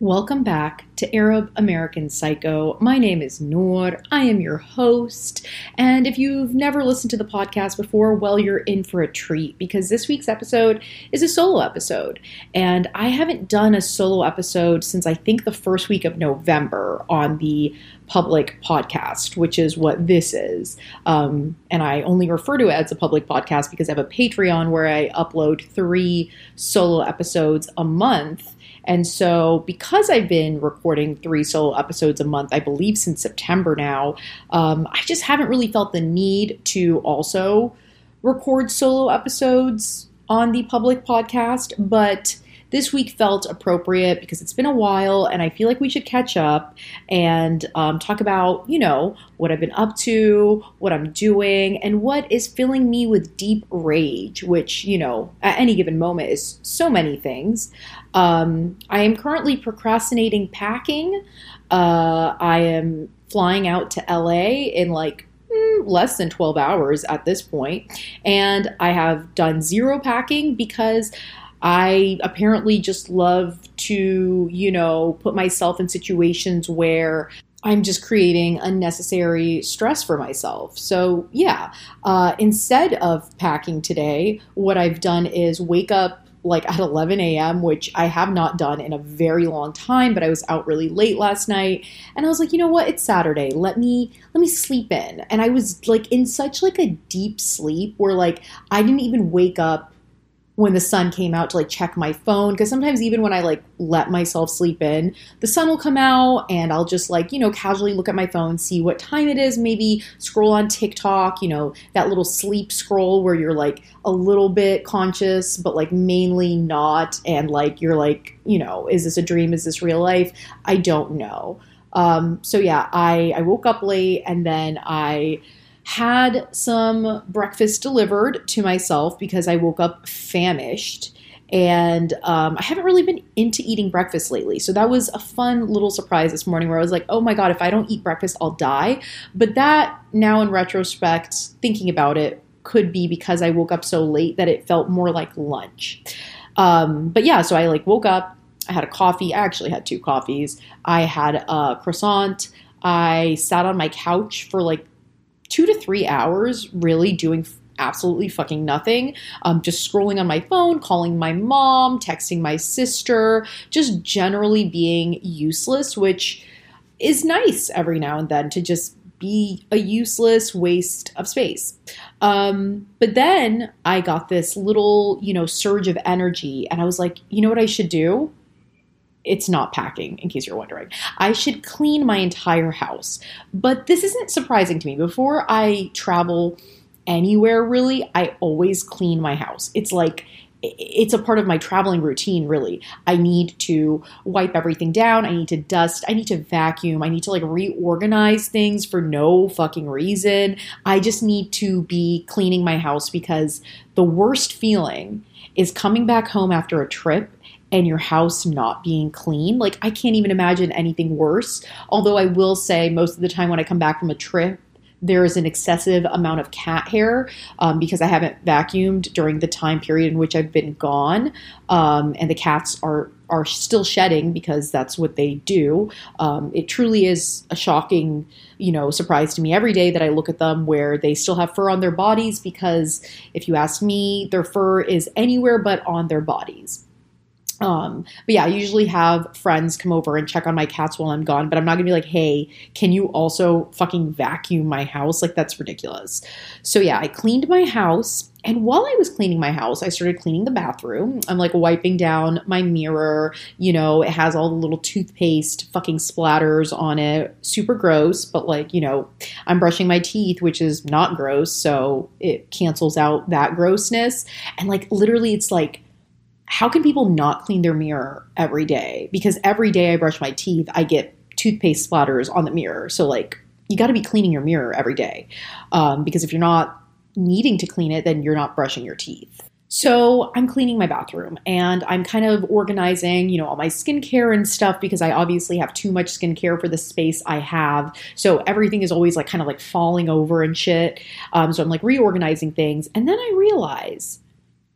Welcome back to Arab American Psycho. My name is Noor. I am your host. And if you've never listened to the podcast before, well, you're in for a treat because this week's episode is a solo episode. And I haven't done a solo episode since I think the first week of November on the public podcast, which is what this is. Um, and I only refer to it as a public podcast because I have a Patreon where I upload three solo episodes a month and so, because I've been recording three solo episodes a month, I believe since September now, um, I just haven't really felt the need to also record solo episodes on the public podcast. But this week felt appropriate because it's been a while and I feel like we should catch up and um, talk about, you know, what I've been up to, what I'm doing, and what is filling me with deep rage, which, you know, at any given moment is so many things. Um, I am currently procrastinating packing. Uh, I am flying out to LA in like mm, less than 12 hours at this point, and I have done zero packing because I apparently just love to, you know, put myself in situations where I'm just creating unnecessary stress for myself. So, yeah, uh, instead of packing today, what I've done is wake up like at 11 a.m., which I have not done in a very long time, but I was out really late last night and I was like, you know what? It's Saturday. Let me let me sleep in. And I was like in such like a deep sleep where like I didn't even wake up when the sun came out to like check my phone because sometimes even when I like let myself sleep in, the sun will come out and I'll just like, you know, casually look at my phone, see what time it is, maybe scroll on TikTok, you know, that little sleep scroll where you're like a little bit conscious but like mainly not and like you're like, you know, is this a dream? Is this real life? I don't know. Um, so yeah, I I woke up late and then I had some breakfast delivered to myself because I woke up famished. And um, I haven't really been into eating breakfast lately. So that was a fun little surprise this morning where I was like, oh my God, if I don't eat breakfast, I'll die. But that, now in retrospect, thinking about it, could be because I woke up so late that it felt more like lunch. Um, but yeah, so I like woke up, I had a coffee. I actually had two coffees. I had a croissant. I sat on my couch for like two to three hours really doing absolutely fucking nothing. Um, just scrolling on my phone, calling my mom, texting my sister, just generally being useless, which is nice every now and then to just be a useless waste of space. Um, but then I got this little, you know, surge of energy, and I was like, you know what I should do? It's not packing, in case you're wondering. I should clean my entire house. But this isn't surprising to me. Before I travel anywhere, really, I always clean my house. It's like, it's a part of my traveling routine, really. I need to wipe everything down. I need to dust. I need to vacuum. I need to like reorganize things for no fucking reason. I just need to be cleaning my house because the worst feeling is coming back home after a trip and your house not being clean. Like, I can't even imagine anything worse. Although I will say, most of the time when I come back from a trip, there is an excessive amount of cat hair um, because I haven't vacuumed during the time period in which I've been gone, um, and the cats are are still shedding because that's what they do. Um, it truly is a shocking, you know, surprise to me every day that I look at them where they still have fur on their bodies because if you ask me, their fur is anywhere but on their bodies. Um, but yeah, I usually have friends come over and check on my cats while I'm gone, but I'm not gonna be like, hey, can you also fucking vacuum my house? Like, that's ridiculous. So yeah, I cleaned my house. And while I was cleaning my house, I started cleaning the bathroom. I'm like wiping down my mirror. You know, it has all the little toothpaste fucking splatters on it. Super gross, but like, you know, I'm brushing my teeth, which is not gross. So it cancels out that grossness. And like, literally, it's like, how can people not clean their mirror every day? Because every day I brush my teeth, I get toothpaste splatters on the mirror. So, like, you got to be cleaning your mirror every day. Um, because if you're not needing to clean it, then you're not brushing your teeth. So I'm cleaning my bathroom and I'm kind of organizing, you know, all my skincare and stuff because I obviously have too much skincare for the space I have. So everything is always like kind of like falling over and shit. Um, so I'm like reorganizing things. And then I realize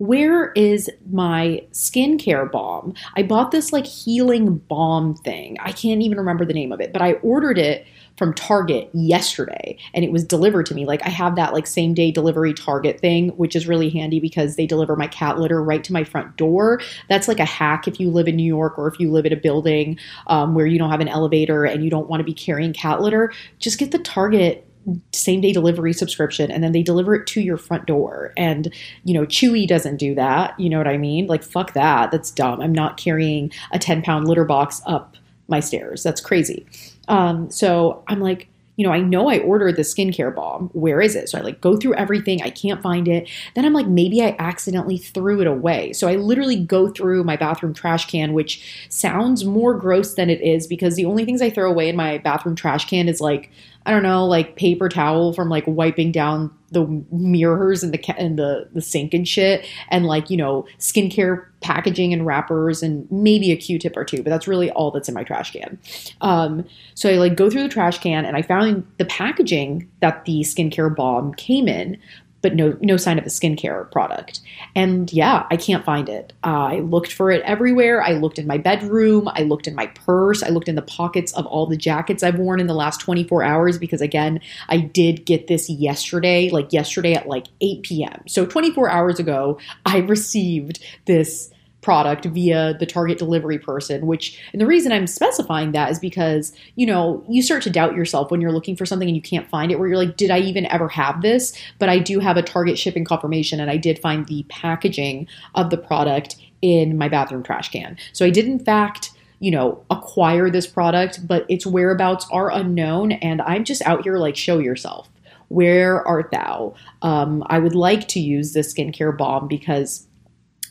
where is my skincare balm? I bought this like healing balm thing. I can't even remember the name of it, but I ordered it from Target yesterday and it was delivered to me. Like I have that like same day delivery Target thing, which is really handy because they deliver my cat litter right to my front door. That's like a hack if you live in New York or if you live at a building um, where you don't have an elevator and you don't want to be carrying cat litter. Just get the Target same day delivery subscription and then they deliver it to your front door and you know chewy doesn't do that you know what i mean like fuck that that's dumb i'm not carrying a 10 pound litter box up my stairs that's crazy um, so i'm like you know, I know I ordered the skincare balm. Where is it? So I like go through everything. I can't find it. Then I'm like, maybe I accidentally threw it away. So I literally go through my bathroom trash can, which sounds more gross than it is because the only things I throw away in my bathroom trash can is like I don't know, like paper towel from like wiping down the mirrors and the and the the sink and shit, and like you know skincare packaging and wrappers and maybe a Q-tip or two, but that's really all that's in my trash can. Um, so I like go through the trash can and I found the packaging that the skincare balm came in, but no no sign of a skincare product. And yeah, I can't find it. Uh, I looked for it everywhere. I looked in my bedroom. I looked in my purse. I looked in the pockets of all the jackets I've worn in the last 24 hours because again, I did get this yesterday, like yesterday at like 8 p.m. So 24 hours ago, I received this product via the target delivery person which and the reason i'm specifying that is because you know you start to doubt yourself when you're looking for something and you can't find it where you're like did i even ever have this? But i do have a target shipping confirmation and i did find the packaging of the product in my bathroom trash can. So i did in fact you know acquire this product but its whereabouts are unknown and i'm just out here like show yourself. Where art thou? Um, i would like to use this skincare balm because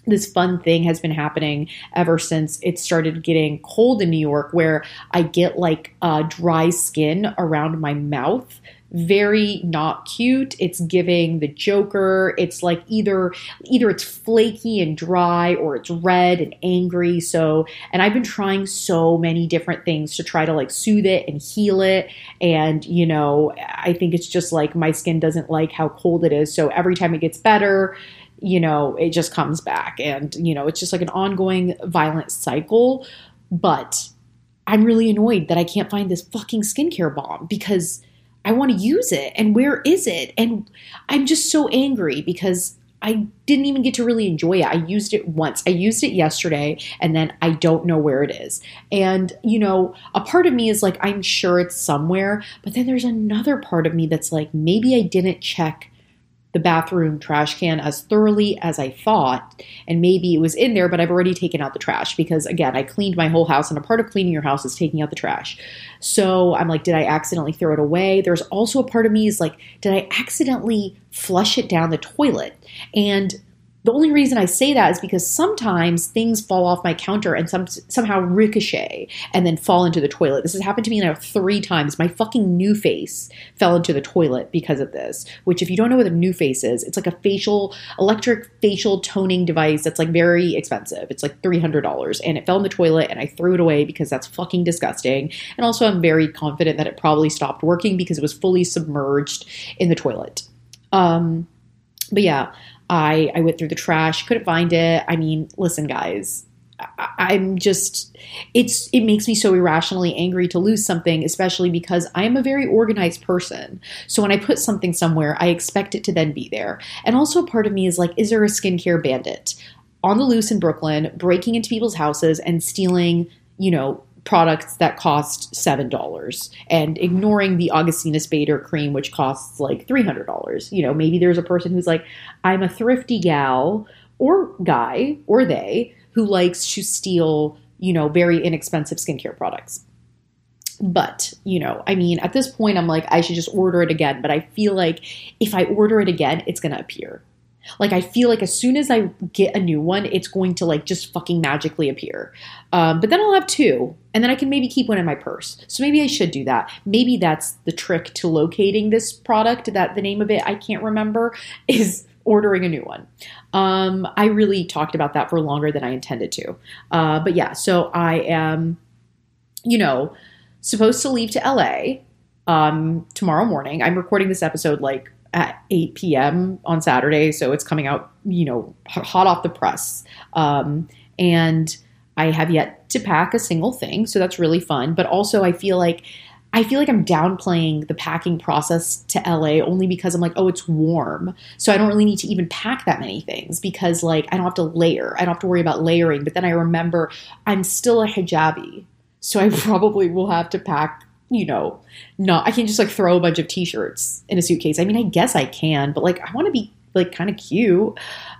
this fun thing has been happening ever since it started getting cold in New York, where I get like uh, dry skin around my mouth. Very not cute. It's giving the Joker. It's like either either it's flaky and dry or it's red and angry. So, and I've been trying so many different things to try to like soothe it and heal it. And you know, I think it's just like my skin doesn't like how cold it is. So every time it gets better, you know, it just comes back. And, you know, it's just like an ongoing violent cycle. But I'm really annoyed that I can't find this fucking skincare balm because I want to use it. And where is it? And I'm just so angry because I didn't even get to really enjoy it. I used it once. I used it yesterday and then I don't know where it is. And, you know, a part of me is like, I'm sure it's somewhere. But then there's another part of me that's like, maybe I didn't check the bathroom trash can as thoroughly as I thought. And maybe it was in there, but I've already taken out the trash because, again, I cleaned my whole house, and a part of cleaning your house is taking out the trash. So I'm like, did I accidentally throw it away? There's also a part of me is like, did I accidentally flush it down the toilet? And the only reason I say that is because sometimes things fall off my counter and some, somehow ricochet and then fall into the toilet. This has happened to me now three times. My fucking NuFACE fell into the toilet because of this, which, if you don't know what a NuFACE is, it's like a facial, electric facial toning device that's like very expensive. It's like $300 and it fell in the toilet and I threw it away because that's fucking disgusting. And also, I'm very confident that it probably stopped working because it was fully submerged in the toilet. Um, but yeah, I I went through the trash, couldn't find it. I mean, listen, guys, I, am just it's it makes me so irrationally angry to lose something, especially because I am a very organized person. So when I put something somewhere, I expect it to then be there. And also, part of me is like, is there a skincare bandit on the loose in Brooklyn, breaking into people's houses and stealing, you know, products that cost $7 and ignoring the Augustinus Bader cream, which costs like $300. You know, maybe there's a person who's like, I'm a thrifty gal or guy or they who likes to steal, you know, very inexpensive skincare products. But, you know, I mean, at this point, I'm like, I should just order it again. But I feel like if I order it again, it's going to appear. Like I feel like as soon as I get a new one, it's going to like just fucking magically appear. Um, but then I'll have two, and then I can maybe keep one in my purse. So maybe I should do that. Maybe that's the trick to locating this product. That the name of it I can't remember is ordering a new one. Um, I really talked about that for longer than I intended to. Uh, but yeah, so I am, you know, supposed to leave to LA um, tomorrow morning. I'm recording this episode like at 8 p.m. on Saturday, so it's coming out, you know, hot off the press. Um, and I have yet to pack a single thing, so that's really fun. But also, I feel like I feel like I'm downplaying the packing process to LA only because I'm like, oh, it's warm. So I don't really need to even pack that many things because, like, I don't have to layer. I don't have to worry about layering. But then I remember I'm still a hijabi. So I probably will have to pack, you know, not, I can't just like throw a bunch of t shirts in a suitcase. I mean, I guess I can, but like, I want to be like kind of cute.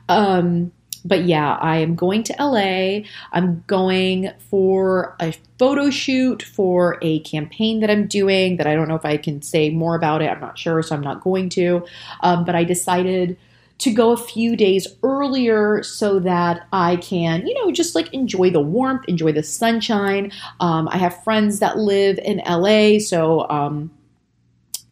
Um, but yeah, I am going to LA. I'm going for a photo shoot for a campaign that I'm doing that I don't know if I can say more about it. I'm not sure, so I'm not going to. Um, but I decided to go a few days earlier so that I can, you know, just like enjoy the warmth, enjoy the sunshine. Um, I have friends that live in LA, so um,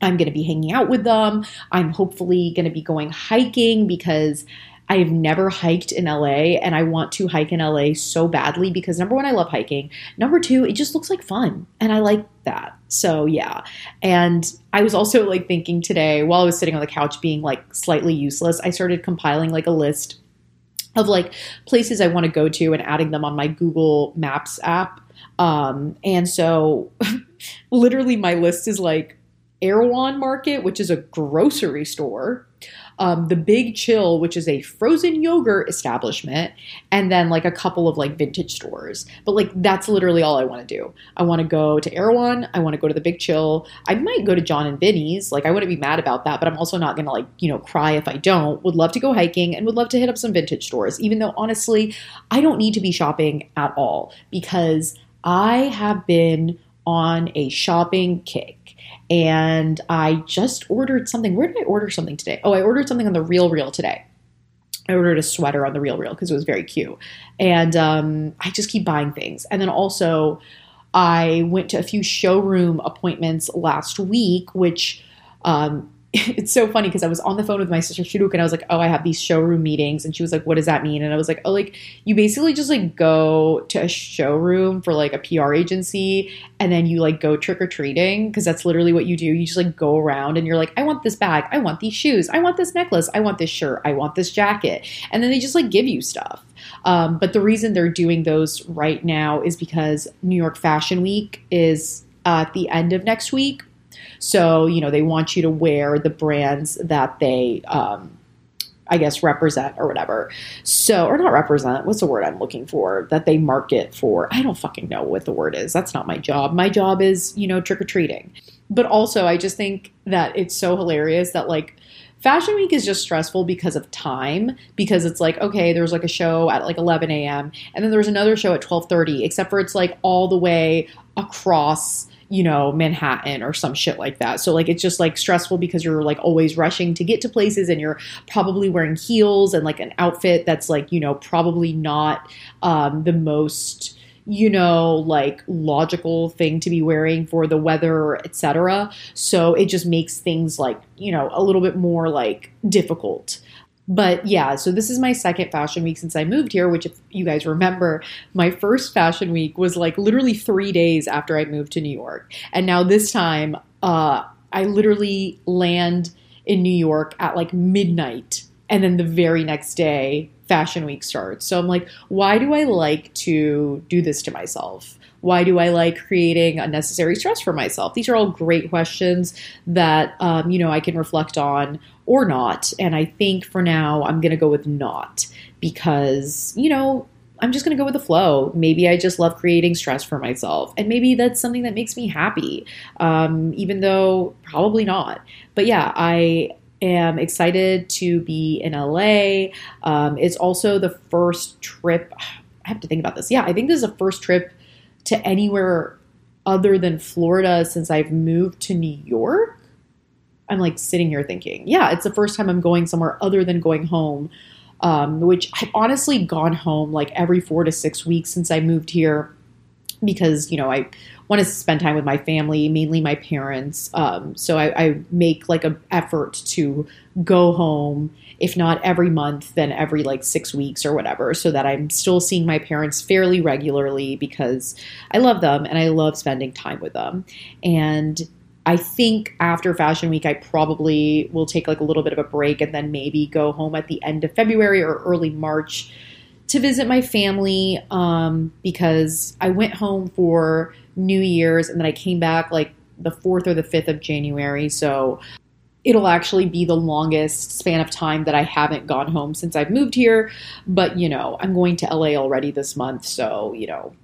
I'm going to be hanging out with them. I'm hopefully going to be going hiking because I have never hiked in LA and I want to hike in LA so badly because number one, I love hiking. Number two, it just looks like fun and I like that. So yeah. And I was also like thinking today while I was sitting on the couch being like slightly useless, I started compiling like a list of like places I want to go to and adding them on my Google Maps app. Um, and so literally my list is like Erewhon Market, which is a grocery store um, the Big Chill, which is a frozen yogurt establishment, and then like a couple of like vintage stores. But like that's literally all I want to do. I want to go to Erewhon. I want to go to the Big Chill. I might go to Jon and Vinny's. Like I wouldn't be mad about that, but I'm also not gonna like you know cry if I don't. Would love to go hiking and would love to hit up some vintage stores. Even though honestly, I don't need to be shopping at all because I have been on a shopping kick and I just ordered something. Where did I order something today? Oh, I ordered something on the RealReal today. I ordered a sweater on the RealReal because it was very cute. And um, I just keep buying things. And then also, I went to a few showroom appointments last week, which um, it's so funny because I was on the phone with my sister Shuruk and I was like, oh, I have these showroom meetings. And she was like, what does that mean? And I was like, oh, like you basically just like go to a showroom for like a PR agency and then you like go trick or treating because that's literally what you do. You just like go around and you're like, I want this bag. I want these shoes. I want this necklace. I want this shirt. I want this jacket. And then they just like give you stuff. Um, but the reason they're doing those right now is because New York Fashion Week is uh, at the end of next week so, you know, they want you to wear the brands that they, um, I guess, represent or whatever. So, or not represent, what's the word I'm looking for? That they market for. I don't fucking know what the word is. That's not my job. My job is, you know, trick or treating. But also, I just think that it's so hilarious that, like, Fashion Week is just stressful because of time. Because it's like, okay, there's like a show at like 11 a.m. and then there's another show at 12:30. Except for it's like all the way across you know, Manhattan or some shit like that. So like it's just like stressful because you're like always rushing to get to places and you're probably wearing heels and like an outfit that's like, you know, probably not um the most you know like logical thing to be wearing for the weather etc so it just makes things like you know a little bit more like difficult but yeah, so this is my second fashion week since I moved here, which, if you guys remember, my first fashion week was like literally three days after I moved to New York. And now this time, uh, I literally land in New York at like midnight. And then the very next day, fashion week starts. So I'm like, why do I like to do this to myself? Why do I like creating unnecessary stress for myself? These are all great questions that um, you know I can reflect on or not. And I think for now I'm going to go with not because you know I'm just going to go with the flow. Maybe I just love creating stress for myself. And maybe that's something that makes me happy, um, even though probably not. But yeah, I am excited to be in LA. Um, it's also the first trip. I have to think about this. Yeah, I think this is the first trip to anywhere other than Florida since I've moved to New York. I'm like sitting here thinking, yeah, it's the first time I'm going somewhere other than going home, um, which I've honestly gone home like every four to six weeks since I moved here because, you know, I want to spend time with my family, mainly my parents. Um, so I, I make like an effort to go home, if not every month, then every like six weeks or whatever, so that I'm still seeing my parents fairly regularly because I love them and I love spending time with them. And I think after Fashion Week, I probably will take like a little bit of a break and then maybe go home at the end of February or early March to visit my family um, because I went home for New Year's and then I came back like the 4th or the 5th of January. So it'll actually be the longest span of time that I haven't gone home since I've moved here. But, you know, I'm going to LA already this month. So, you know,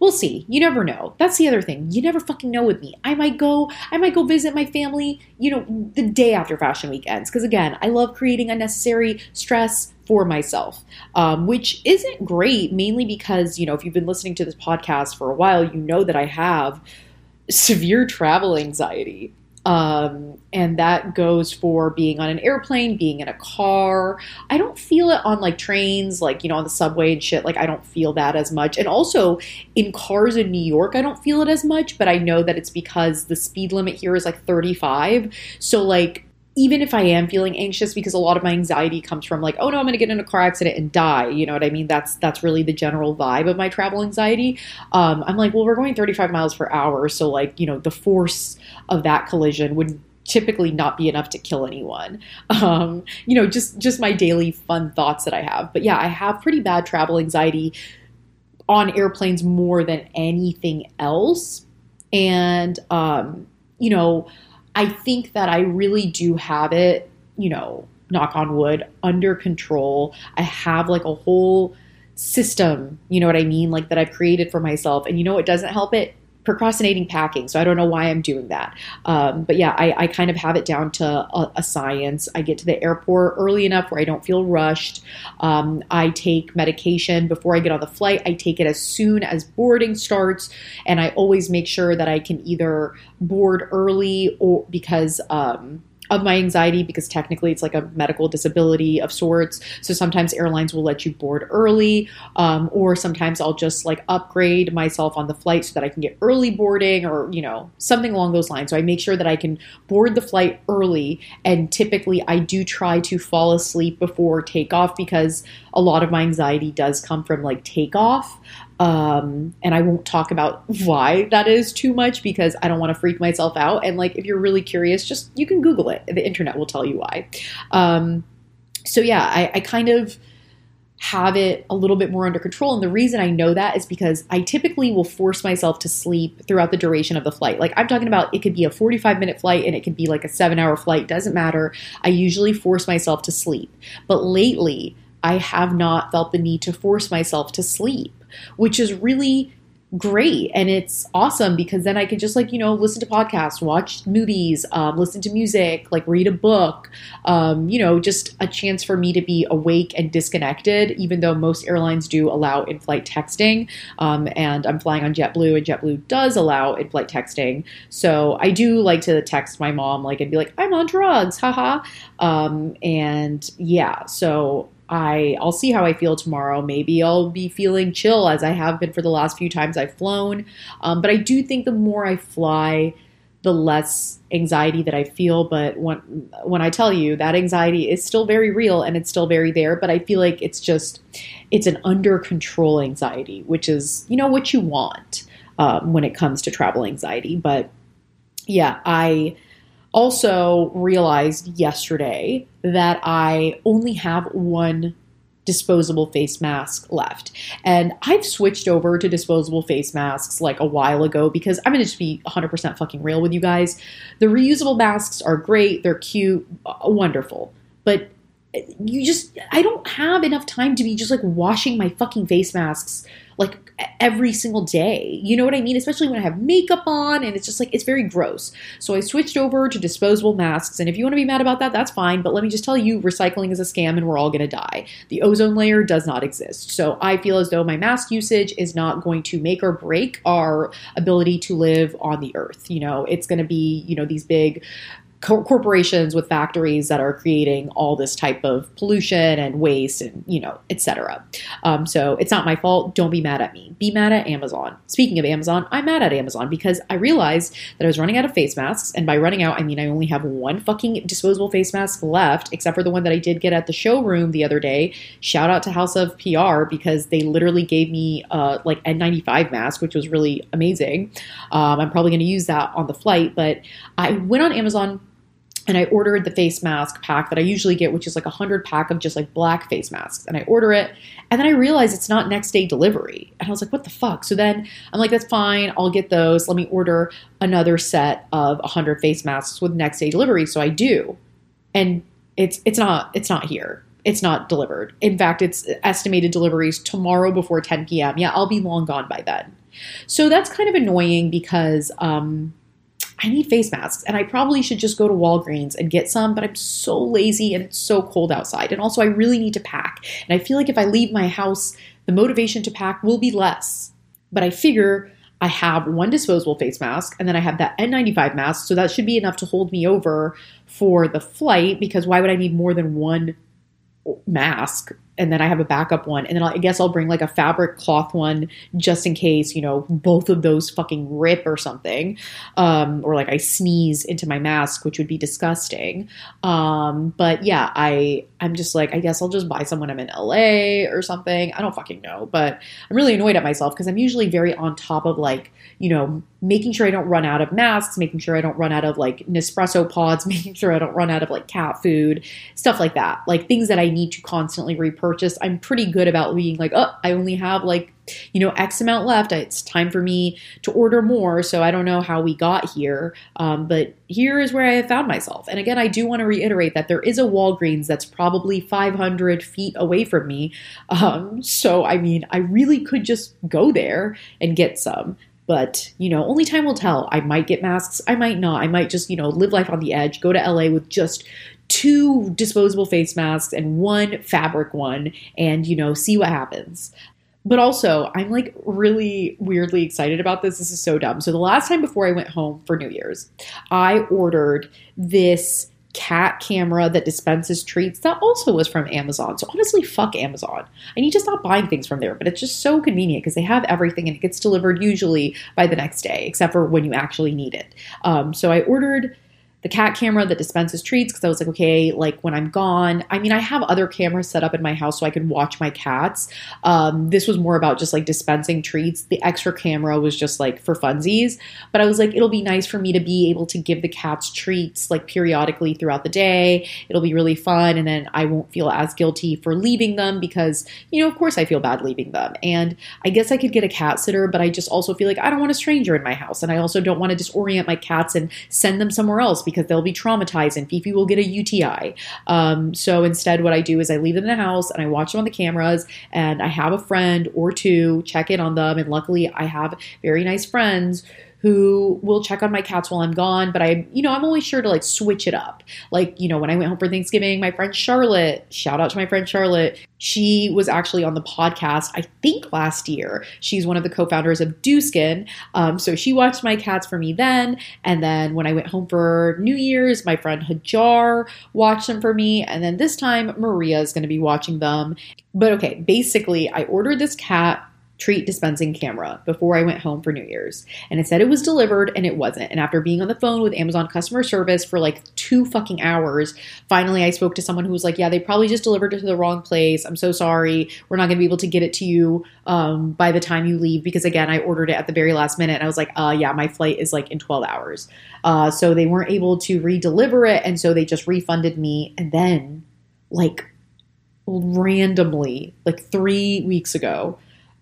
we'll see. You never know. That's the other thing. You never fucking know with me. I might go, I might go visit my family, you know, the day after fashion week ends. Because again, I love creating unnecessary stress for myself, um, which isn't great, mainly because, you know, if you've been listening to this podcast for a while, you know that I have severe travel anxiety. Um, and that goes for being on an airplane, being in a car. I don't feel it on like trains, like, you know, on the subway and shit. Like, I don't feel that as much. And also in cars in New York, I don't feel it as much, but I know that it's because the speed limit here is like 35. So, like, even if I am feeling anxious, because a lot of my anxiety comes from like, oh no, I'm going to get in a car accident and die. You know what I mean? That's that's really the general vibe of my travel anxiety. Um, I'm like, well, we're going 35 miles per hour, so like, you know, the force of that collision would typically not be enough to kill anyone. Um, you know, just just my daily fun thoughts that I have. But yeah, I have pretty bad travel anxiety on airplanes more than anything else, and um, you know I think that I really do have it, you know, knock on wood, under control. I have like a whole system, you know what I mean, like that I've created for myself. And you know what doesn't help it? Procrastinating packing. So I don't know why I'm doing that. Um, but yeah, I, I, kind of have it down to a, a, science. I get to the airport early enough where I don't feel rushed. Um, I take medication before I get on the flight. I take it as soon as boarding starts. And I always make sure that I can either board early or because, um, of my anxiety because technically it's like a medical disability of sorts. So sometimes airlines will let you board early, um, or sometimes I'll just like upgrade myself on the flight so that I can get early boarding or, you know, something along those lines. So I make sure that I can board the flight early. And typically I do try to fall asleep before takeoff because a lot of my anxiety does come from like takeoff. Um, and I won't talk about why that is too much because I don't want to freak myself out. And like, if you're really curious, just you can Google it. The internet will tell you why. Um, so yeah, I, I kind of have it a little bit more under control. And the reason I know that is because I typically will force myself to sleep throughout the duration of the flight. Like I'm talking about, it could be a 45 minute flight and it could be like a seven hour flight, doesn't matter. I usually force myself to sleep. But lately, I have not felt the need to force myself to sleep which is really great. And it's awesome because then i can just like you know listen to podcasts watch movies um, listen to music like read a book um, you know just a chance for me to be awake and disconnected even though most airlines do allow in-flight texting. Um, and i'm flying on jetblue and jetblue does allow in-flight texting. So i do like to text my mom like and be like i'm on drugs haha. Um, and yeah so I I'll see how I feel tomorrow. Maybe I'll be feeling chill as I have been for the last few times I've flown. Um, but I do think the more I fly, the less anxiety that I feel. But when when I tell you that anxiety is still very real and it's still very there, but I feel like it's just it's an under control anxiety, which is you know what you want um, when it comes to travel anxiety. But yeah, I also realized yesterday that I only have one disposable face mask left. And I've switched over to disposable face masks like a while ago because I'm going to just be 100% fucking real with you guys. The reusable masks are great, they're cute, wonderful. But you just, I don't have enough time to be just like washing my fucking face masks like every single day. You know what I mean? Especially when I have makeup on and it's just like, it's very gross. So I switched over to disposable masks. And if you want to be mad about that, that's fine. But let me just tell you, recycling is a scam and we're all going to die. The ozone layer does not exist. So I feel as though my mask usage is not going to make or break our ability to live on the earth. You know, it's going to be, you know, these big co- corporations with factories that are creating all this type of pollution and waste and you know etc um, so it's not my fault. Don't be mad at me. Be mad at amazon. Speaking of amazon i'm mad at amazon because i realized that i was running out of face masks. And by running out i mean i only have one fucking disposable face mask left except for the one that i did get at the showroom the other day. Shout out to house of pr because they literally gave me uh, like n95 mask which was really amazing. Um, i'm probably going to use that on the flight but i went on amazon and I ordered the face mask pack that I usually get, which is like a hundred pack of just like black face masks. And I order it, and then I realize it's not next day delivery, and I was like, "What the fuck?" So then I'm like, "That's fine, I'll get those. Let me order another set of a hundred face masks with next day delivery." So I do, and it's it's not it's not here. It's not delivered. In fact, it's estimated deliveries tomorrow before 10 p.m. Yeah, I'll be long gone by then. So that's kind of annoying because um, I need face masks and I probably should just go to Walgreens and get some, but I'm so lazy and it's so cold outside. And also, I really need to pack. And I feel like if I leave my house, the motivation to pack will be less. But I figure I have one disposable face mask and then I have that N95 mask. So that should be enough to hold me over for the flight because why would I need more than one mask and then I have a backup one, and then i guess I'll bring like a fabric cloth one just in case you know both of those fucking rip or something, um, or like I sneeze into my mask, which would be disgusting. Um, but yeah, I I'm just like I guess I'll just buy some when I'm in LA or something. I don't fucking know, but I'm really annoyed at myself because I'm usually very on top of like you know making sure I don't run out of masks, making sure I don't run out of like Nespresso pods, making sure I don't run out of like cat food, stuff like that, like things that I need to constantly repurchase I'm pretty good about being like, oh, I only have like, you know, X amount left. It's time for me to order more. So I don't know how we got here, um, but here is where I have found myself. And again, I do want to reiterate that there is a Walgreens that's probably 500 feet away from me. Um, so, I mean, I really could just go there and get some but you know only time will tell i might get masks i might not i might just you know live life on the edge go to la with just two disposable face masks and one fabric one and, you know, see what happens. But also, I'm like really weirdly excited about this. This is so dumb. So, the last time before I went home for New Year's, I ordered this cat camera that dispenses treats that also was from Amazon. So honestly, fuck Amazon. I need to stop buying things from there, but it's just so convenient because they have everything and it gets delivered usually by the next day, except for when you actually need it. Um, so I ordered the cat camera that dispenses treats because I was like, okay, like when I'm gone. I mean, I have other cameras set up in my house so I can watch my cats. Um, this was more about just like dispensing treats. The extra camera was just like for funsies. But I was like, it'll be nice for me to be able to give the cats treats like periodically throughout the day. It'll be really fun. And then I won't feel as guilty for leaving them because, you know, of course I feel bad leaving them. And I guess I could get a cat sitter, but I just also feel like I don't want a stranger in my house. And I also don't want to disorient my cats and send them somewhere else because they'll be traumatized and Fifi will get a UTI. Um, so instead, what I do is I leave them in the house and I watch them on the cameras and I have a friend or two check in on them. And luckily, I have very nice friends who will check on my cats while I'm gone, but I, you know, I'm always sure to like switch it up. Like, you know, when I went home for Thanksgiving, my friend Charlotte, shout out to my friend Charlotte, she was actually on the podcast, I think last year. She's one of the co founders of Dieux Skin. Um, so she watched my cats for me then. And then when I went home for New Year's, my friend Hajar watched them for me. And then this time, Maria is going to be watching them. But okay, basically, I ordered this cat treat dispensing camera before I went home for New Year's. And it said it was delivered and it wasn't. And after being on the phone with Amazon customer service for like two fucking hours, finally I spoke to someone who was like, Yeah, they probably just delivered it to the wrong place. I'm so sorry. We're not going to be able to get it to you um, by the time you leave because, again, I ordered it at the very last minute. And I was like, uh, Yeah, my flight is like in 12 hours. Uh, so they weren't able to re deliver it. And so they just refunded me. And then, like, randomly, like three weeks ago,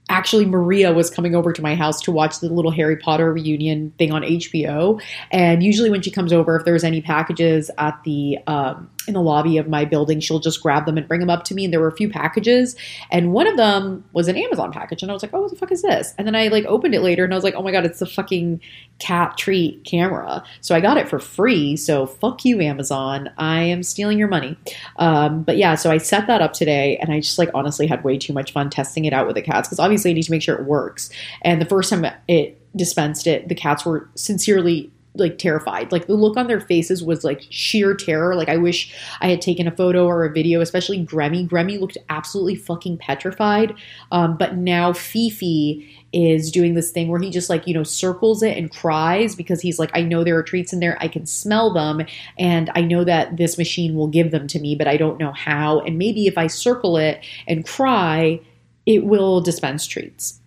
actually Maria was coming over to my house to watch the little Harry Potter reunion thing on HBO. And usually when she comes over, if there's any packages at the um, in the lobby of my building, she'll just grab them and bring them up to me. And there were a few packages, and one of them was an Amazon package, and I was like, "Oh, what the fuck is this?" And then I like opened it later, and I was like, "Oh my god, it's the fucking cat treat camera." So I got it for free. So fuck you, Amazon. I am stealing your money. Um, but yeah, so I set that up today, and I just like honestly had way too much fun testing it out with the cats because obviously I need to make sure it works. And the first time it dispensed it, the cats were sincerely like terrified. Like the look on their faces was like sheer terror. Like I wish I had taken a photo or a video, especially Gremy. Gremy looked absolutely fucking petrified. Um, but now Fifi is doing this thing where he just like, you know, circles it and cries because he's like, I know there are treats in there. I can smell them. And I know that this machine will give them to me, but I don't know how. And maybe if I circle it and cry, it will dispense treats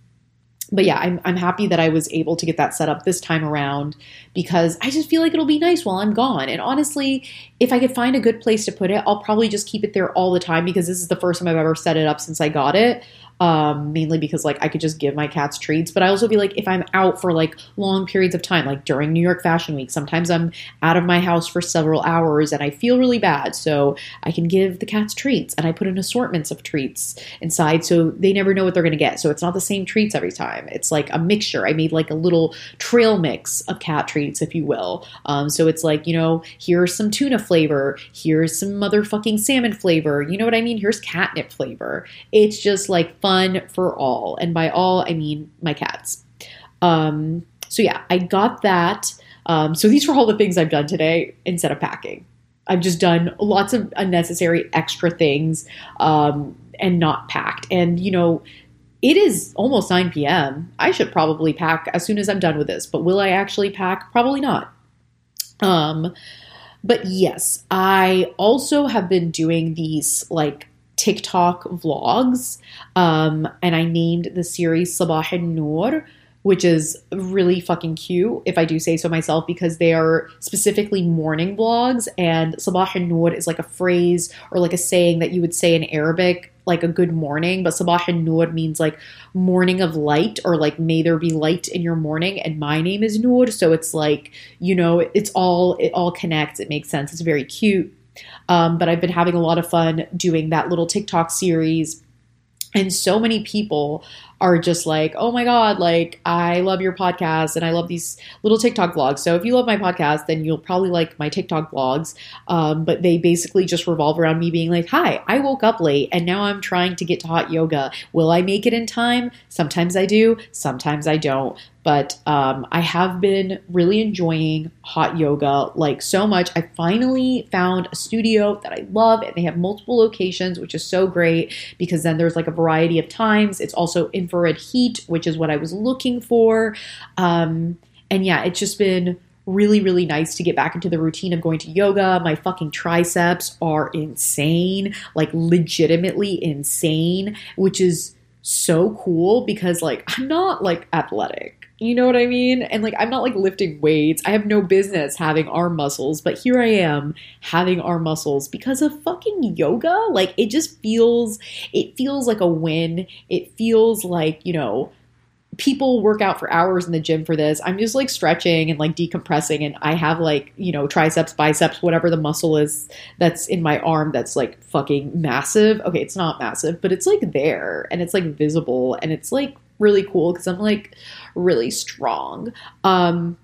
but yeah, I'm, I'm happy that I was able to get that set up this time around because I just feel like it'll be nice while I'm gone. And honestly, if I could find a good place to put it, I'll probably just keep it there all the time because this is the first time I've ever set it up since I got it um, mainly because like I could just give my cats treats. But I also be like if I'm out for like long periods of time, like during New York Fashion Week, sometimes I'm out of my house for several hours and I feel really bad. So I can give the cats treats and I put in assortments of treats inside so they never know what they're going to get. So it's not the same treats every time. It's like a mixture. I made like a little trail mix of cat treats, if you will. Um, so it's like, you know, here's some tuna flavor, here's some motherfucking salmon flavor. You know what I mean? Here's catnip flavor. It's just like fun fun for all. And by all, I mean my cats. Um, so yeah, I got that. Um, so these were all the things I've done today instead of packing. I've just done lots of unnecessary extra things um, and not packed. And, you know, it is almost 9 p.m. I should probably pack as soon as I'm done with this, but will I actually pack? Probably not. Um, but yes, I also have been doing these like TikTok vlogs. Um, and I named the series Sabah al Noor, which is really fucking cute, if I do say so myself, because they are specifically morning vlogs. And Sabah al Noor is like a phrase or like a saying that you would say in Arabic, like a good morning. But Sabah al Noor means like morning of light or like may there be light in your morning. And my name is Noor. So it's like, you know, it's all, it all connects. It makes sense. It's very cute. Um, but I've been having a lot of fun doing that little TikTok series. And so many people are just like, oh my God, like I love your podcast and I love these little TikTok vlogs. So if you love my podcast, then you'll probably like my TikTok vlogs. Um, but they basically just revolve around me being like, hi, I woke up late and now I'm trying to get to hot yoga. Will I make it in time? Sometimes I do, sometimes I don't. But um, I have been really enjoying hot yoga like so much. I finally found a studio that I love, and they have multiple locations, which is so great because then there's like a variety of times. It's also infrared heat, which is what I was looking for. Um, and yeah, it's just been really, really nice to get back into the routine of going to yoga. My fucking triceps are insane, like legitimately insane, which is so cool because like I'm not like athletic. You know what I mean? And like, I'm not like lifting weights. I have no business having arm muscles, but here I am having arm muscles because of fucking yoga. Like, it just feels, it feels like a win. It feels like, you know, people work out for hours in the gym for this. I'm just like stretching and like decompressing, and I have like, you know, triceps, biceps, whatever the muscle is that's in my arm that's like fucking massive. Okay, it's not massive, but it's like there and it's like visible and it's like really cool because I'm like really strong. Um,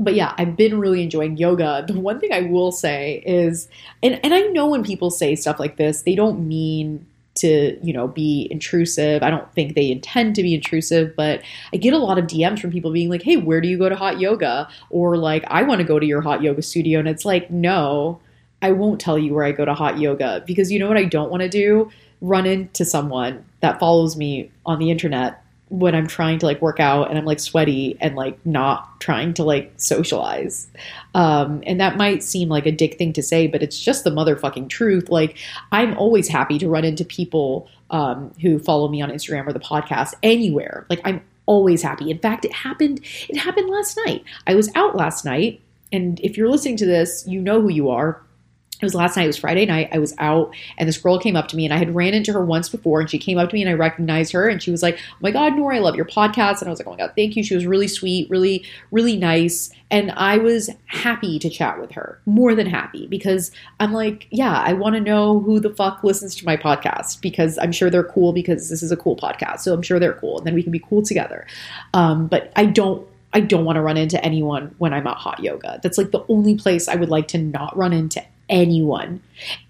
but yeah, I've been really enjoying yoga. The one thing I will say is, and, and I know when people say stuff like this, they don't mean to, you know, be intrusive. I don't think they intend to be intrusive, but I get a lot of DMs from people being like, hey, where do you go to hot yoga? Or like, I want to go to your hot yoga studio. And it's like, no, I won't tell you where I go to hot yoga because you know what I don't want to do? Run into someone that follows me on the internet when I'm trying to like work out and I'm like sweaty and like not trying to like socialize. Um, and that might seem like a dick thing to say, but it's just the motherfucking truth. Like, I'm always happy to run into people um, who follow me on Instagram or the podcast anywhere. Like, I'm always happy. In fact, it happened. It happened last night. I was out last night, and if you're listening to this, you know who you are it was last night, it was Friday night. I was out and this girl came up to me and I had ran into her once before and she came up to me and I recognized her and she was like, Oh my God, Nora, I love your podcast. And I was like, Oh my God, thank you. She was really sweet, really, really nice. And I was happy to chat with her, more than happy, because I'm like, yeah, I want to know who the fuck listens to my podcast because I'm sure they're cool because this is a cool podcast. So I'm sure they're cool and then we can be cool together. Um, but I don't I don't want to run into anyone when I'm at hot yoga. That's like the only place I would like to not run into anyone.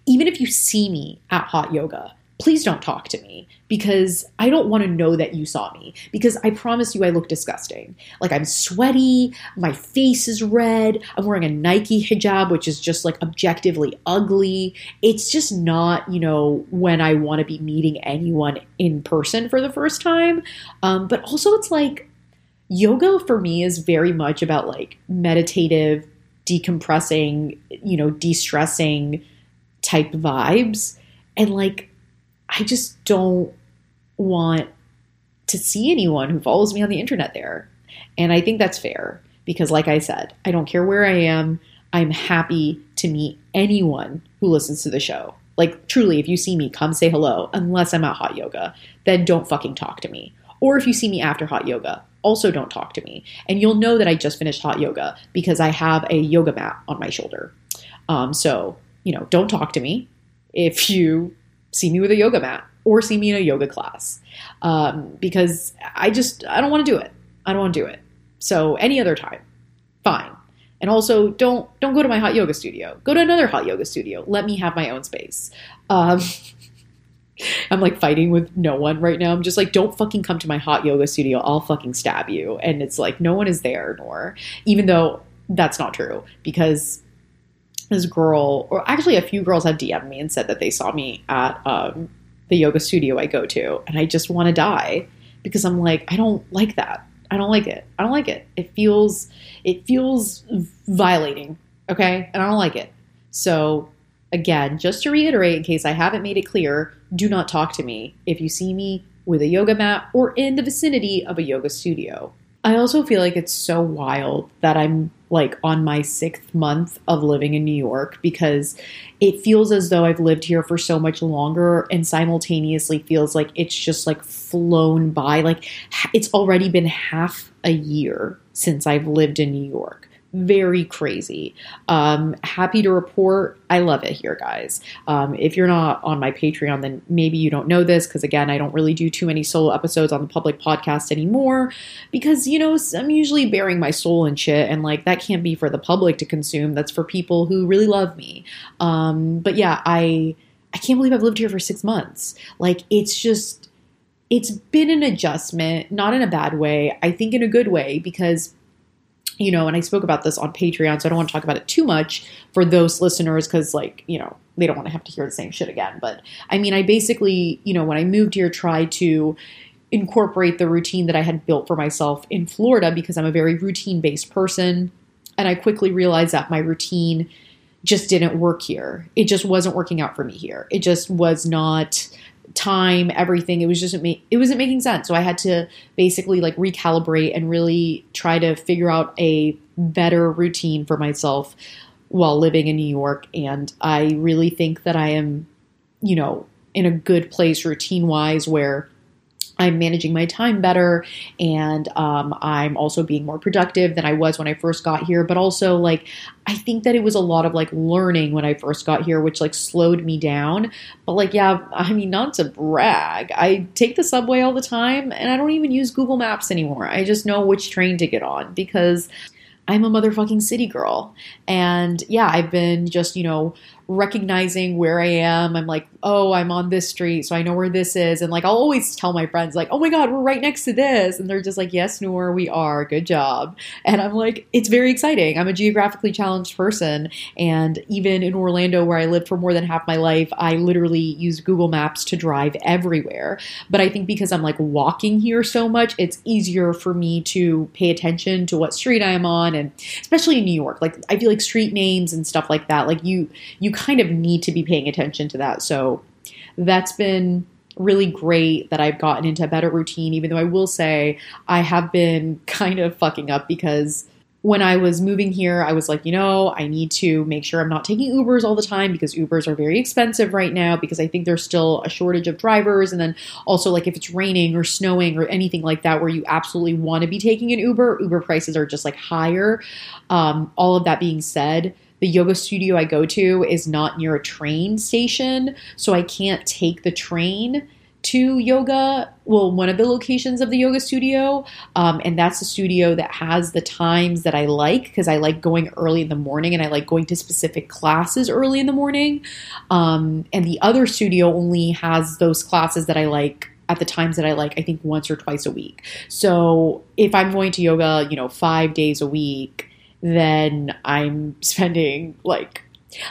Even if you see me at hot yoga, please don't talk to me because I don't want to know that you saw me because I promise you I look disgusting. Like I'm sweaty, my face is red, I'm wearing a Nike hijab, which is just like objectively ugly. It's just not, you know, when I want to be meeting anyone in person for the first time. Um, but also, it's like yoga for me is very much about like meditative, decompressing, you know, de stressing type vibes. And like, I just don't want to see anyone who follows me on the internet there. And I think that's fair because, like I said, I don't care where I am. I'm happy to meet anyone who listens to the show. Like, truly, if you see me, come say hello, unless I'm at hot yoga. Then don't fucking talk to me. Or if you see me after hot yoga, also don't talk to me. And you'll know that I just finished hot yoga because I have a yoga mat on my shoulder. Um, so, you know, don't talk to me if you see me with a yoga mat or see me in a yoga class um, because I just I don't want to do it. I don't want to do it. So any other time, fine. And also, don't don't go to my hot yoga studio. Go to another hot yoga studio. Let me have my own space. Um, I'm like fighting with no one right now. I'm just like, don't fucking come to my hot yoga studio. I'll fucking stab you. And it's like, no one is there, nor even though that's not true because this girl, or actually a few girls have DM'd me and said that they saw me at um, the yoga studio I go to, and I just want to die because I'm like, I don't like that. I don't like it. I don't like it. It feels it feels violating, okay? And I don't like it. So again, just to reiterate in case I haven't made it clear, do not talk to me if you see me with a yoga mat or in the vicinity of a yoga studio. I also feel like it's so wild that I'm like on my sixth month of living in New York because it feels as though I've lived here for so much longer and simultaneously feels like it's just like flown by. Like it's already been half a year since I've lived in New York very crazy. Um, happy to report, I love it here, guys. Um, if you're not on my Patreon, then maybe you don't know this because, again, I don't really do too many solo episodes on the public podcast anymore because, you know, I'm usually bearing my soul and shit, and like that can't be for the public to consume. That's for people who really love me. Um, but yeah, I I can't believe I've lived here for six months. Like it's just it's been an adjustment, not in a bad way. I think in a good way because you know, and I spoke about this on Patreon, so I don't want to talk about it too much for those listeners because, like, you know, they don't want to have to hear the same shit again. But I mean, I basically, you know, when I moved here, tried to incorporate the routine that I had built for myself in Florida because I'm a very routine based person. And I quickly realized that my routine just didn't work here. It just wasn't working out for me here. It just was not time, everything. It was just it wasn't making sense. So I had to basically like recalibrate and really try to figure out a better routine for myself while living in New York. And I really think that I am, you know, in a good place routine wise where I'm managing my time better and um, I'm also being more productive than I was when I first got here. But also, like, I think that it was a lot of like learning when I first got here, which like slowed me down. But like, yeah, I mean, not to brag, I take the subway all the time and I don't even use Google Maps anymore. I just know which train to get on because I'm a motherfucking city girl. And yeah, I've been just, you know, recognizing where I am. I'm like, oh, I'm on this street, so I know where this is. And like, I'll always tell my friends, like, oh my God, we're right next to this. And they're just like, yes, Noor, we are. Good job. And I'm like, it's very exciting. I'm a geographically challenged person. And even in Orlando, where I lived for more than half my life, I literally used Google Maps to drive everywhere. But I think because I'm like walking here so much, it's easier for me to pay attention to what street I'm on. And especially in New York, like, I feel like street names and stuff like that, like, you, you kind of need to be paying attention to that. So that's been really great that I've gotten into a better routine, even though I will say I have been kind of fucking up because when I was moving here, I was like, you know, I need to make sure I'm not taking Ubers all the time because Ubers are very expensive right now because I think there's still a shortage of drivers. And then also, like, if it's raining or snowing or anything like that where you absolutely want to be taking an Uber, Uber prices are just like higher. Um, all of that being said, the yoga studio I go to is not near a train station, so I can't take the train to yoga. Well, one of the locations of the yoga studio, um, and that's the studio that has the times that I like because I like going early in the morning and I like going to specific classes early in the morning. Um, and the other studio only has those classes that I like at the times that I like, I think once or twice a week. So if I'm going to yoga, you know, five days a week, then I'm spending like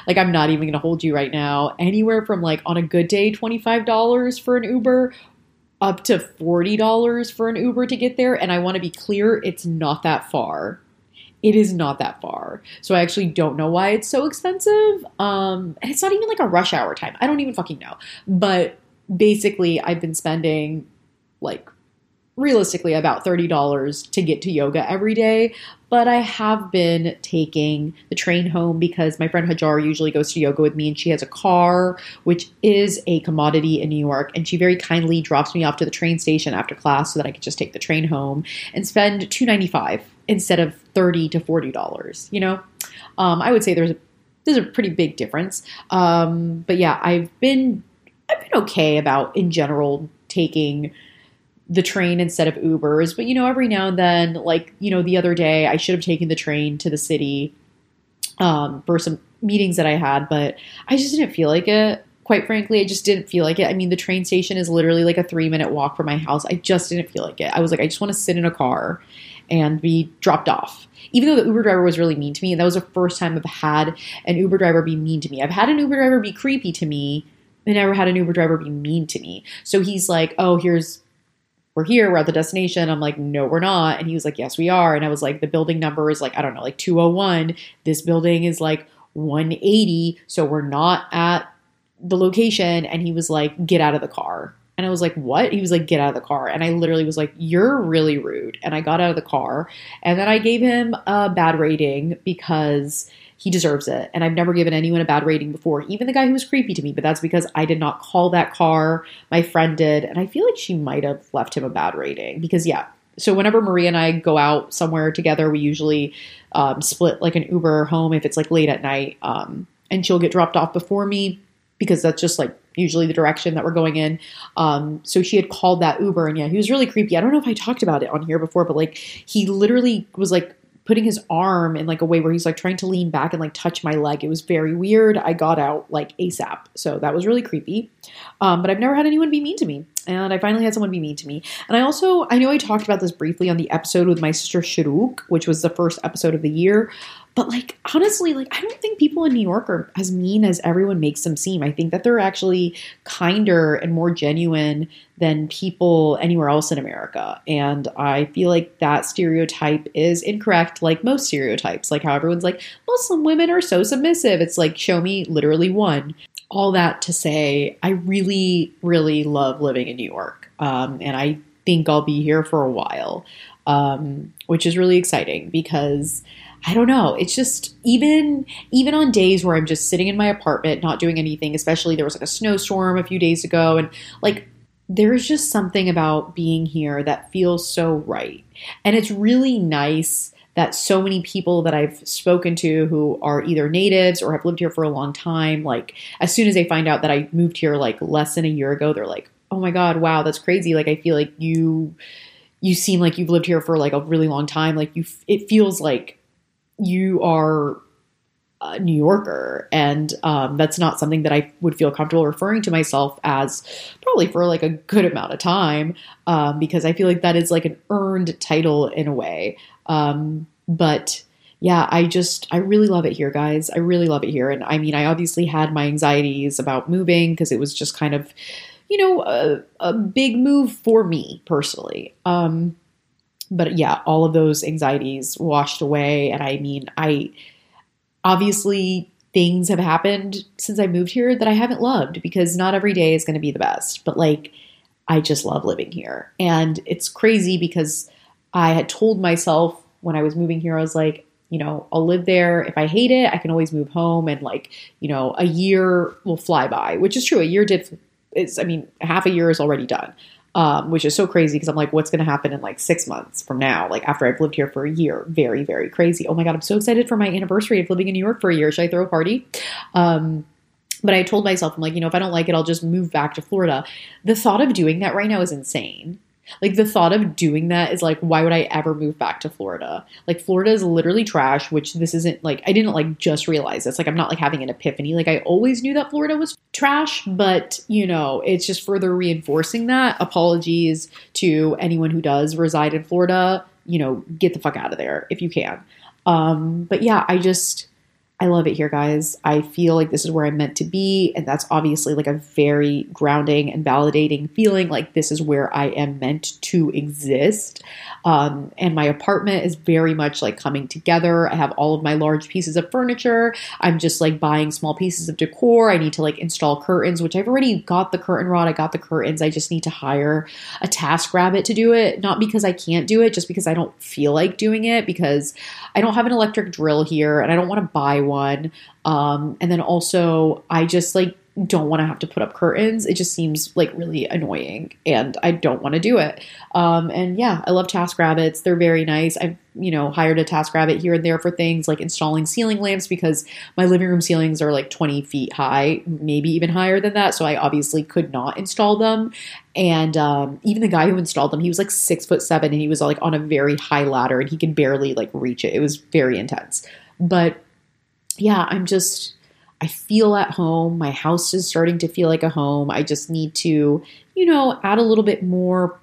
like I'm not even going to hold you right now. Anywhere from like on a good day $25 for an Uber up to $40 for an Uber to get there and I want to be clear it's not that far. It is not that far. So I actually don't know why it's so expensive. Um and it's not even like a rush hour time. I don't even fucking know. But basically I've been spending like realistically about $30 to get to yoga every day. But I have been taking the train home because my friend Hajar usually goes to yoga with me and she has a car, which is a commodity in New York. And she very kindly drops me off to the train station after class so that I can just take the train home and spend $2.95 instead of 30 to $40, you know? Um, I would say there's a there's a pretty big difference. Um, but yeah, I've been I've been okay about in general taking the train instead of Ubers. But you know, every now and then, like you know, the other day I should have taken the train to the city um, for some meetings that I had, but I just didn't feel like it. Quite frankly, I just didn't feel like it. I mean, the train station is literally like a three minute walk from my house. I just didn't feel like it. I was like, I just want to sit in a car and be dropped off. Even though the Uber driver was really mean to me, and that was the first time I've had an Uber driver be mean to me. I've had an Uber driver be creepy to me. I never had an Uber driver be mean to me. So he's like, "Oh, here's we're here, we're at the destination. I'm like, no, we're not. And he was like, yes, we are. And I was like, the building number is like, I don't know, like 201. This building is like 180. So we're not at the location. And he was like, get out of the car. And I was like, what? He was like, get out of the car. And I literally was like, you're really rude. And I got out of the car. And then I gave him a bad rating because he deserves it. And I've never given anyone a bad rating before, even the guy who was creepy to me, but that's because I did not call that car. My friend did. And I feel like she might have left him a bad rating because, yeah. So whenever Maria and I go out somewhere together, we usually um, split like an Uber home if it's like late at night. Um, and she'll get dropped off before me because that's just like usually the direction that we're going in. Um, so she had called that Uber, and yeah, he was really creepy. I don't know if I talked about it on here before, but like he literally was like putting his arm in like a way where he's like trying to lean back and like touch my leg. It was very weird. I got out like ASAP. So that was really creepy. Um, but I've never had anyone be mean to me. And I finally had someone be mean to me. And I also, I know I talked about this briefly on the episode with my sister Shiruk, which was the first episode of the year. But like honestly, like I don't think people in New York are as mean as everyone makes them seem. I think that they're actually kinder and more genuine than people anywhere else in America. And I feel like that stereotype is incorrect, like most stereotypes, like how everyone's like, Muslim women are so submissive. It's like, show me literally one. All that to say, I really, really love living in New York. Um, and I think I'll be here for a while, um, which is really exciting because I don't know. It's just even even on days where I'm just sitting in my apartment not doing anything, especially there was like a snowstorm a few days ago and like there's just something about being here that feels so right. And it's really nice that so many people that I've spoken to who are either natives or have lived here for a long time, like as soon as they find out that I moved here like less than a year ago, they're like, "Oh my god, wow, that's crazy." Like I feel like you you seem like you've lived here for like a really long time. Like you it feels like you are a New Yorker, and um, that's not something that I would feel comfortable referring to myself as probably for like a good amount of time um, because I feel like that is like an earned title in a way. Um, but yeah, I just, I really love it here, guys. I really love it here. And I mean, I obviously had my anxieties about moving because it was just kind of, you know, a, a big move for me personally. Um, but yeah, all of those anxieties washed away. And I mean, I obviously things have happened since I moved here that I haven't loved because not every day is going to be the best. But like, I just love living here. And it's crazy because I had told myself when I was moving here, I was like, you know, I'll live there. If I hate it, I can always move home. And like, you know, a year will fly by, which is true. A year did, is, I mean, half a year is already done um, which is so crazy because I'm like, what's going to happen in like six months from now? Like after I've lived here for a year, very, very crazy. Oh my God, I'm so excited for my anniversary of living in New York for a year. Should I throw a party? Um, but I told myself, I'm like, you know, if I don't like it, I'll just move back to Florida. The thought of doing that right now is insane. Like the thought of doing that is like, why would I ever move back to Florida? Like Florida is literally trash, which this isn't like I didn't like just realize this. Like I'm not like having an epiphany. Like I always knew that Florida was trash, but you know, it's just further reinforcing that. Apologies to anyone who does reside in Florida. You know, get the fuck out of there if you can. Um, but yeah, I just I love it here, guys. I feel like this is where I'm meant to be. And that's obviously like a very grounding and validating feeling like this is where I am meant to exist. Um, and my apartment is very much like coming together. I have all of my large pieces of furniture. I'm just like buying small pieces of decor. I need to like install curtains, which I've already got the curtain rod. I got the curtains. I just need to hire a TaskRabbit to do it. Not because I can't do it, just because I don't feel like doing it because I don't have an electric drill here and I don't want to buy one. Um, and then also, I just like don't want to have to put up curtains. It just seems like really annoying and I don't want to do it. Um, and yeah, I love TaskRabbits. They're very nice. I've, you know, hired a TaskRabbit here and there for things like installing ceiling lamps because my living room ceilings are like 20 feet high, maybe even higher than that. So I obviously could not install them. And um, even the guy who installed them, he was like six foot seven and he was like on a very high ladder and he could barely like reach it. It was very intense. But yeah, I'm just, I feel at home. My house is starting to feel like a home. I just need to, you know, add a little bit more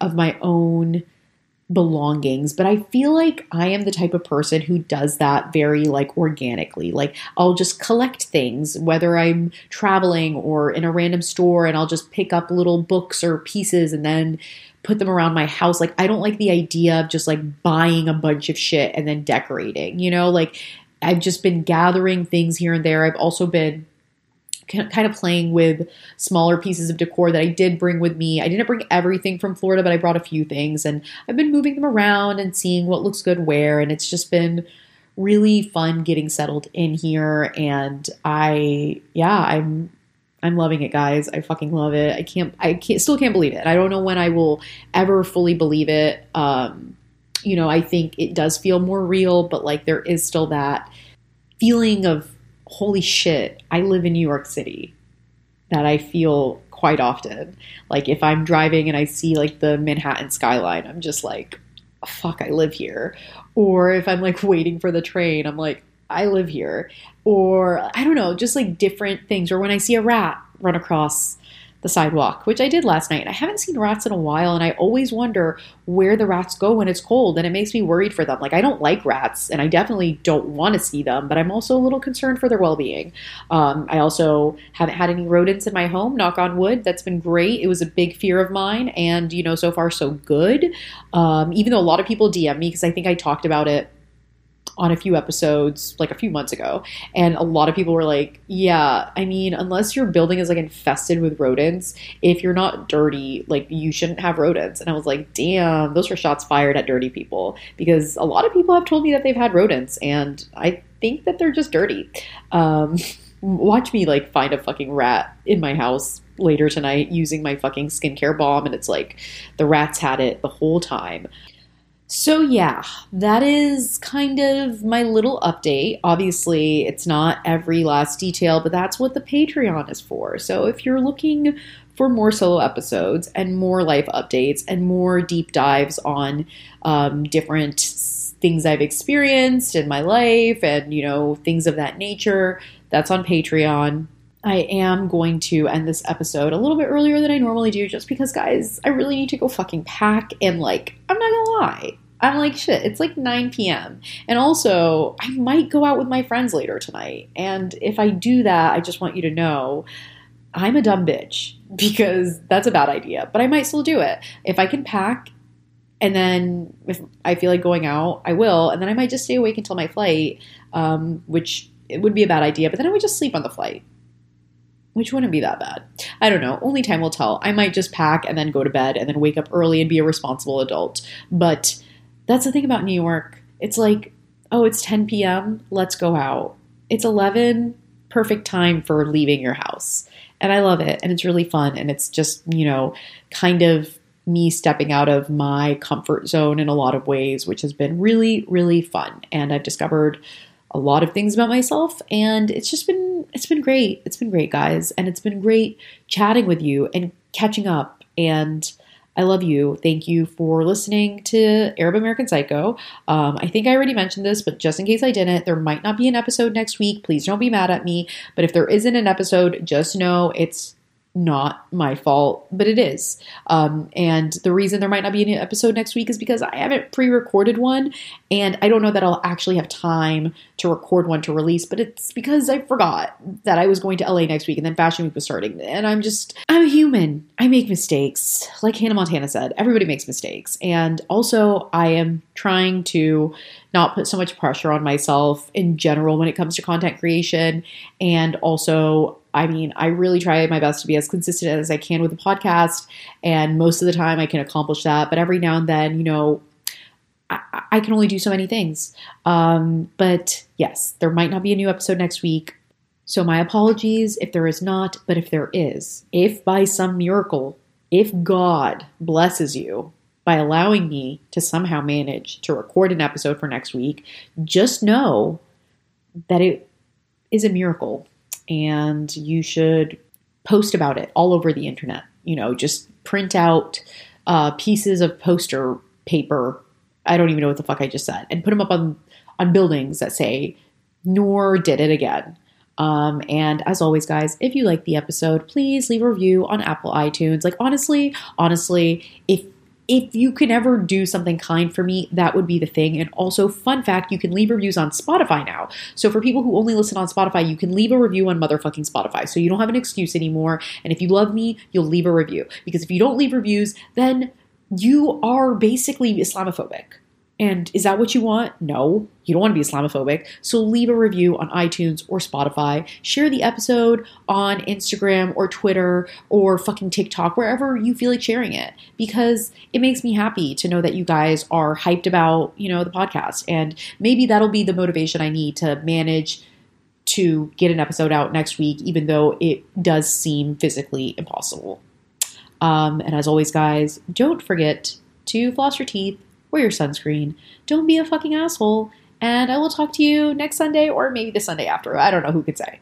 of my own belongings but i feel like i am the type of person who does that very like organically like i'll just collect things whether i'm traveling or in a random store and i'll just pick up little books or pieces and then put them around my house like i don't like the idea of just like buying a bunch of shit and then decorating you know like I've just been gathering things here and there. I've also been kind of playing with smaller pieces of decor that I did bring with me. I didn't bring everything from Florida, but I brought a few things and I've been moving them around and seeing what looks good where. And it's just been really fun getting settled in here. And I, yeah, I'm. I'm loving it, guys. I fucking love it. I can't. I can't. Still can't believe it. I don't know when I will ever fully believe it. Um, you know, I think it does feel more real, but like there is still that feeling of holy shit, I live in New York City that I feel quite often. Like if I'm driving and I see like the Manhattan skyline, I'm just like, fuck, I live here. Or if I'm like waiting for the train, I'm like, I live here. Or I don't know, just like different things. Or when I see a rat run across the sidewalk, which I did last night. I haven't seen rats in a while, and I always wonder where the rats go when it's cold, and it makes me worried for them. Like, I don't like rats, and I definitely don't want to see them, but I'm also a little concerned for their well being. Um, I also haven't had any rodents in my home, knock on wood. That's been great. It was a big fear of mine, and, you know, so far, so good. Um, even though a lot of people DM me, because I think I talked about it on a few episodes like a few months ago and a lot of people were like yeah i mean unless your building is like infested with rodents if you're not dirty like you shouldn't have rodents. And i was like damn those are shots fired at dirty people because a lot of people have told me that they've had rodents and i think that they're just dirty. Um, watch me like find a fucking rat in my house later tonight using my fucking skincare balm and it's like the rats had it the whole time so, yeah, that is kind of my little update. Obviously, it's not every last detail, but that's what the Patreon is for. So, if you're looking for more solo episodes and more life updates and more deep dives on um, different things I've experienced in my life and, you know, things of that nature, that's on Patreon. I am going to end this episode a little bit earlier than I normally do just because, guys, I really need to go fucking pack. And, like, I'm not gonna lie, I'm like, shit, it's like 9 p.m. And also, I might go out with my friends later tonight. And if I do that, I just want you to know I'm a dumb bitch because that's a bad idea. But I might still do it. If I can pack and then if I feel like going out, I will. And then I might just stay awake until my flight, um, which it would be a bad idea. But then I would just sleep on the flight which wouldn't be that bad. I don't know. Only time will tell. I might just pack and then go to bed and then wake up early and be a responsible adult. But that's the thing about New York. It's like, oh, it's 10 p.m. Let's go out. It's 11, perfect time for leaving your house. And I love it. And it's really fun. And it's just, you know, kind of me stepping out of my comfort zone in a lot of ways, which has been really, really fun. And I've discovered a lot of things about myself and it's just been it's been great. It's been great guys and it's been great chatting with you and catching up and I love you. Thank you for listening to Arab American Psycho. Um, I think I already mentioned this, but just in case I didn't, there might not be an episode next week. Please don't be mad at me. But if there isn't an episode, just know it's not my fault, but it is. Um, and the reason there might not be an episode next week is because I haven't pre recorded one, and I don't know that I'll actually have time to record one to release, but it's because I forgot that I was going to LA next week and then Fashion Week was starting. And I'm just, I'm human. I make mistakes. Like Hannah Montana said, everybody makes mistakes. And also, I am trying to not put so much pressure on myself in general when it comes to content creation. And also, I mean, I really try my best to be as consistent as I can with the podcast, and most of the time I can accomplish that. But every now and then, you know, I, I can only do so many things. Um, but yes, there might not be a new episode next week. So my apologies if there is not, but if there is, if by some miracle, if God blesses you by allowing me to somehow manage to record an episode for next week, just know that it is a miracle and you should post about it all over the internet. You know, just print out uh, pieces of poster paper. I don't even know what the fuck I just said, and put them up on on buildings that say "Noor did it again." Um, and as always, guys, if you like the episode, please leave a review on Apple iTunes. Like honestly, honestly, if if you can ever do something kind for me, that would be the thing. And also, fun fact, you can leave reviews on Spotify now. So for people who only listen on Spotify, you can leave a review on motherfucking Spotify. So you don't have an excuse anymore. And if you love me, you'll leave a review. Because if you don't leave reviews, then you are basically Islamophobic. And is that what you want? No, you don't want to be Islamophobic. So leave a review on iTunes or Spotify. Share the episode on Instagram or Twitter or fucking TikTok, wherever you feel like sharing it, because it makes me happy to know that you guys are hyped about, you know, the podcast. And maybe that'll be the motivation I need to manage to get an episode out next week, even though it does seem physically impossible. Um, and as always, guys, don't forget to floss your teeth wear your sunscreen. Don't be a fucking asshole. And I will talk to you next Sunday or maybe the Sunday after. I don't know who could say.